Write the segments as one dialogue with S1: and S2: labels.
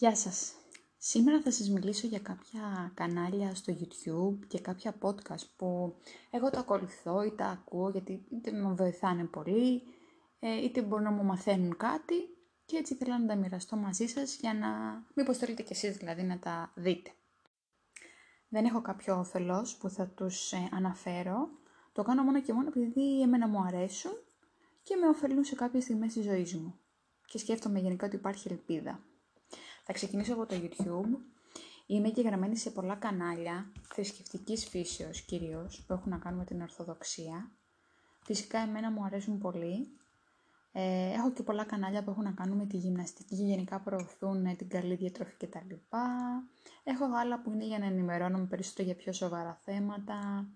S1: Γεια σας. Σήμερα θα σας μιλήσω για κάποια κανάλια στο YouTube και κάποια podcast που εγώ τα ακολουθώ ή τα ακούω γιατί είτε με βοηθάνε πολύ, ε, είτε μπορούν να μου μαθαίνουν κάτι και έτσι θέλω να τα μοιραστώ μαζί σας για να μήπως θέλετε κι εσείς δηλαδή να τα δείτε. Δεν έχω κάποιο όφελος που θα τους ε, αναφέρω, το κάνω μόνο και μόνο επειδή εμένα μου αρέσουν και με ωφελούν σε κάποιες στιγμές της ζωής μου και σκέφτομαι γενικά ότι υπάρχει ελπίδα. Θα ξεκινήσω από το YouTube. Είμαι και γραμμένη σε πολλά κανάλια θρησκευτικής φύσεως κυρίως που έχουν να κάνουν με την Ορθοδοξία. Φυσικά εμένα μου αρέσουν πολύ. Ε, έχω και πολλά κανάλια που έχουν να κάνουν με τη γυμναστική και γενικά προωθούν ε, την καλή διατροφή κτλ. Έχω άλλα που είναι για να ενημερώνομαι περισσότερο για πιο σοβαρά θέματα,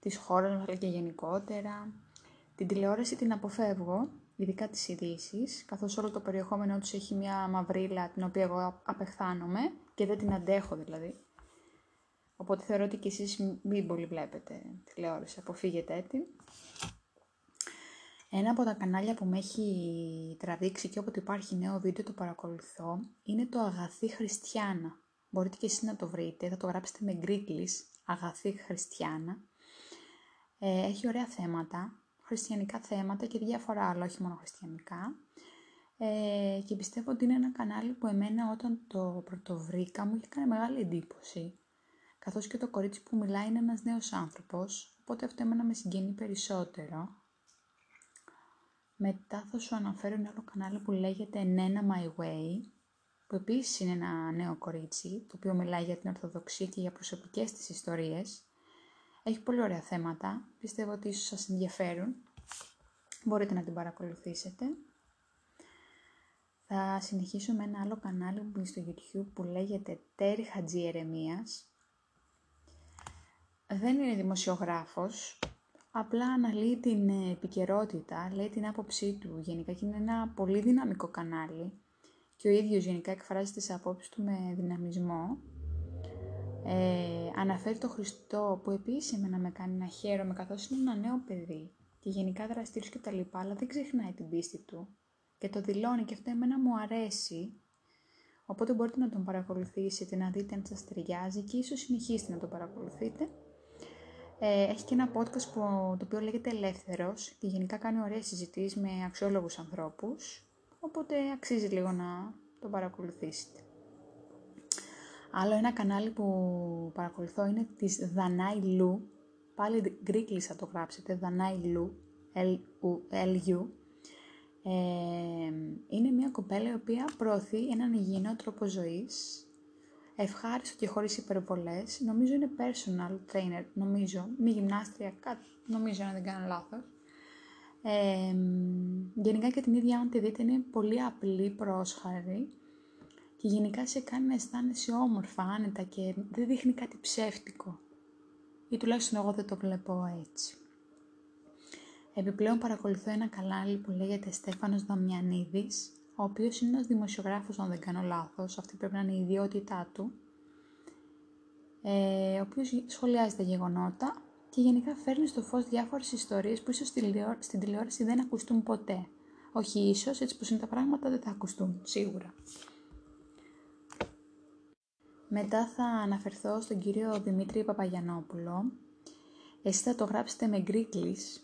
S1: της χώρας μας αλλά και γενικότερα. Την τηλεόραση την αποφεύγω ειδικά τις ειδήσεις, καθώς όλο το περιεχόμενό τους έχει μια μαυρίλα την οποία εγώ απεχθάνομαι και δεν την αντέχω δηλαδή. Οπότε θεωρώ ότι και εσείς μην πολύ βλέπετε τηλεόραση, αποφύγετε την. Ένα από τα κανάλια που με έχει τραβήξει και όποτε υπάρχει νέο βίντεο το παρακολουθώ είναι το Αγαθή Χριστιάνα. Μπορείτε και εσείς να το βρείτε, θα το γράψετε με γκρίκλις, Αγαθή Χριστιάνα. Ε, έχει ωραία θέματα, χριστιανικά θέματα και διάφορα άλλα, όχι μόνο χριστιανικά. Ε, και πιστεύω ότι είναι ένα κανάλι που εμένα όταν το πρωτοβρήκα μου είχε κάνει μεγάλη εντύπωση. Καθώς και το κορίτσι που μιλάει είναι ένας νέος άνθρωπος, οπότε αυτό εμένα με συγγενεί περισσότερο. Μετά θα σου αναφέρω ένα άλλο κανάλι που λέγεται Nena My Way, που επίσης είναι ένα νέο κορίτσι, το οποίο μιλάει για την Ορθοδοξία και για προσωπικές της ιστορίες. Έχει πολύ ωραία θέματα, πιστεύω ότι ίσως σας ενδιαφέρουν. Μπορείτε να την παρακολουθήσετε. Θα συνεχίσω με ένα άλλο κανάλι που είναι στο YouTube που λέγεται Τέρι Χατζιερεμίας. Δεν είναι δημοσιογράφος, απλά αναλύει την επικαιρότητα, λέει την άποψή του γενικά και είναι ένα πολύ δυναμικό κανάλι και ο ίδιος γενικά εκφράζει τις απόψεις του με δυναμισμό ε, αναφέρει το Χριστό που επίσης εμένα με κάνει να χαίρομαι καθώς είναι ένα νέο παιδί και γενικά δραστήριος και τα λοιπά, αλλά δεν ξεχνάει την πίστη του και το δηλώνει και αυτό εμένα μου αρέσει. Οπότε μπορείτε να τον παρακολουθήσετε, να δείτε αν σας ταιριάζει και ίσως συνεχίσετε να τον παρακολουθείτε. Ε, έχει και ένα podcast που, το οποίο λέγεται Ελεύθερος και γενικά κάνει ωραίες συζητήσεις με αξιόλογους ανθρώπους, οπότε αξίζει λίγο να τον παρακολουθήσετε. Άλλο ένα κανάλι που παρακολουθώ είναι της Δανάη Λου. Πάλι γκρίκλι θα το γράψετε. Δανάη Λου. L-U. Ε, είναι μια κοπέλα η οποία προωθεί έναν υγιεινό τρόπο ζωής. Ευχάριστο και χωρίς υπερβολές. Νομίζω είναι personal trainer. Νομίζω. Μη γυμνάστρια. Κάτι. Νομίζω να δεν κάνω λάθος. Ε, γενικά και την ίδια αν τη δείτε είναι πολύ απλή, πρόσχαρη και γενικά σε κάνει να αισθάνεσαι όμορφα, άνετα και δεν δείχνει κάτι ψεύτικο. Ή τουλάχιστον εγώ δεν το βλέπω έτσι. Επιπλέον παρακολουθώ ένα κανάλι που λέγεται Στέφανος Δαμιανίδης, ο οποίος είναι ένας δημοσιογράφος, αν δεν κάνω λάθος, αυτή πρέπει να είναι η ιδιότητά του, ε, ο οποίος σχολιάζει τα γεγονότα και γενικά φέρνει στο φως διάφορες ιστορίες που ίσως στην τηλεόραση δεν ακουστούν ποτέ. Όχι ίσως, έτσι που είναι τα πράγματα δεν θα ακουστούν, σίγουρα. Μετά θα αναφερθώ στον κύριο Δημήτρη Παπαγιανόπουλο. Εσείς θα το γράψετε με γκρίκλις,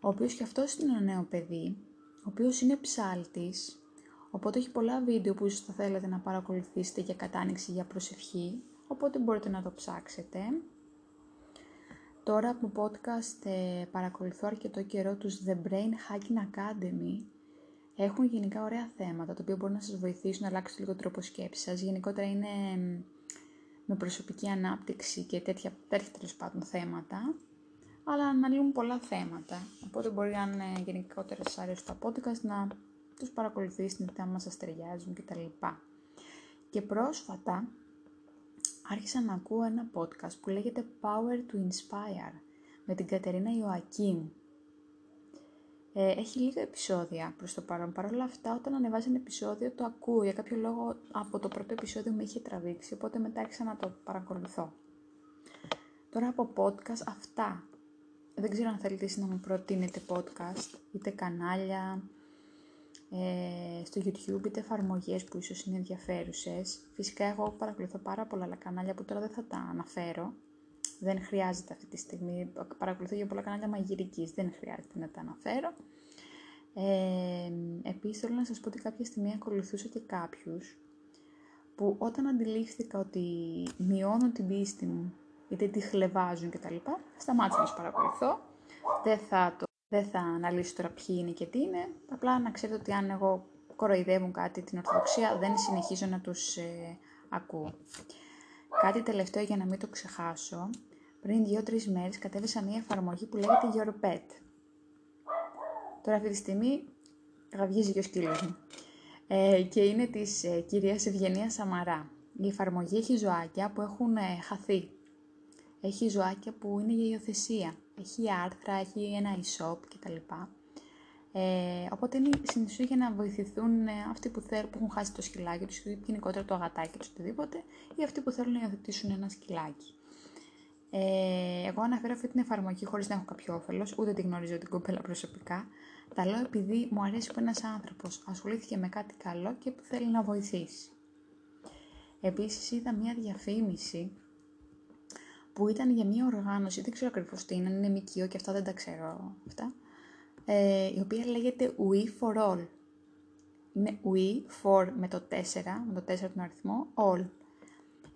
S1: ο οποίος και αυτός είναι ένα νέο παιδί, ο οποίος είναι ψάλτης, οπότε έχει πολλά βίντεο που ίσως θα θέλετε να παρακολουθήσετε για κατάνοιξη για προσευχή, οπότε μπορείτε να το ψάξετε. Τώρα από podcast ε, παρακολουθώ αρκετό καιρό τους The Brain Hacking Academy, έχουν γενικά ωραία θέματα, τα οποία μπορούν να σας βοηθήσουν να αλλάξετε λίγο τρόπο σκέψης σας. Γενικότερα είναι με προσωπική ανάπτυξη και τέτοια, τέτοια τέλος πάντων θέματα, αλλά αναλύουν πολλά θέματα. Οπότε μπορεί αν είναι γενικότερα σας αρέσουν τα podcast να τους παρακολουθήσετε άμα σας ταιριάζουν κτλ. Και πρόσφατα άρχισα να ακούω ένα podcast που λέγεται Power to Inspire με την Κατερίνα Ιωακίμ ε, έχει λίγα επεισόδια προς το παρόν. Παρ' όλα αυτά, όταν ανεβάζει ένα επεισόδιο, το ακούω. Για κάποιο λόγο, από το πρώτο επεισόδιο με είχε τραβήξει, οπότε μετά άρχισα να το παρακολουθώ. Τώρα από podcast, αυτά. Δεν ξέρω αν θέλετε εσείς να μου προτείνετε podcast, είτε κανάλια, ε, στο YouTube είτε εφαρμογές που ίσως είναι ενδιαφέρουσες. Φυσικά εγώ παρακολουθώ πάρα πολλά άλλα κανάλια που τώρα δεν θα τα αναφέρω. Δεν χρειάζεται αυτή τη στιγμή. Παρακολουθώ για πολλά κανάλια μαγειρικής, δεν χρειάζεται να τα αναφέρω. Ε, επίσης θέλω να σας πω ότι κάποια στιγμή ακολουθούσα και κάποιους που όταν αντιλήφθηκα ότι μειώνουν την πίστη μου είτε τη χλεβάζουν κτλ. Σταμάτησα να τους παρακολουθώ. Δεν θα, το, δεν θα αναλύσω τώρα ποιοι είναι και τι είναι. Απλά να ξέρετε ότι αν εγώ κοροϊδεύουν κάτι την Ορθοδοξία δεν συνεχίζω να τους ε, ακούω. Κάτι τελευταίο για να μην το ξεχάσω. Πριν δύο-τρεις μέρες κατέβησα μια εφαρμογή που λέγεται Your Pet. Τώρα αυτή τη στιγμή γαβγίζει και ο σκύλος μου. Ε, και είναι της ε, κυρίας Ευγενίας Σαμαρά. Η εφαρμογή έχει ζωάκια που έχουν ε, χαθεί. Έχει ζωάκια που είναι για υιοθεσία. Έχει άρθρα, έχει ένα e-shop κτλ. Ε, οπότε είναι συνήθω για να βοηθηθούν ε, αυτοί που, θέλουν, που έχουν χάσει το σκυλάκι τους ή γενικότερα το αγατάκι τους οτιδήποτε, ή αυτοί που θέλουν να υιοθετήσουν ένα σκυλάκι. Ε, εγώ αναφέρω αυτή την εφαρμογή χωρίς να έχω κάποιο όφελος, ούτε τη γνωρίζω την κοπέλα προσωπικά. Τα λέω επειδή μου αρέσει που ένας άνθρωπος ασχολήθηκε με κάτι καλό και που θέλει να βοηθήσει. Επίσης είδα μια διαφήμιση που ήταν για μια οργάνωση, δεν ξέρω ακριβώς τι είναι, είναι μικείο και αυτά δεν τα ξέρω αυτά, ε, η οποία λέγεται We for All. Είναι We for με το 4, με το 4 τον αριθμό, All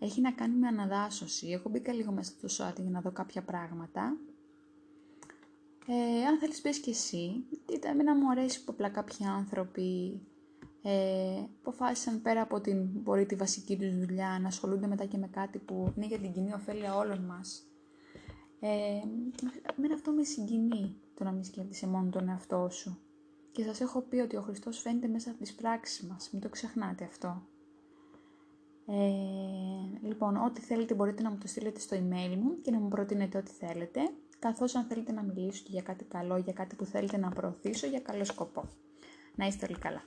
S1: έχει να κάνει με αναδάσωση. Έχω μπήκα λίγο μέσα στο site για να δω κάποια πράγματα. Ε, αν θέλεις πες και εσύ, είτε εμένα μου αρέσει που απλά κάποιοι άνθρωποι ε, αποφάσισαν πέρα από την μπορεί τη βασική τους δουλειά να ασχολούνται μετά και με κάτι που είναι για την κοινή ωφέλεια όλων μας. Ε, εμένα αυτό με συγκινεί το να μην σκέφτεσαι μόνο τον εαυτό σου. Και σας έχω πει ότι ο Χριστός φαίνεται μέσα από τις πράξεις μας. Μην το ξεχνάτε αυτό. Ε, λοιπόν, ό,τι θέλετε μπορείτε να μου το στείλετε στο email μου και να μου προτείνετε ό,τι θέλετε, καθώς αν θέλετε να μιλήσω για κάτι καλό, για κάτι που θέλετε να προωθήσω, για καλό σκοπό. Να είστε όλοι καλά.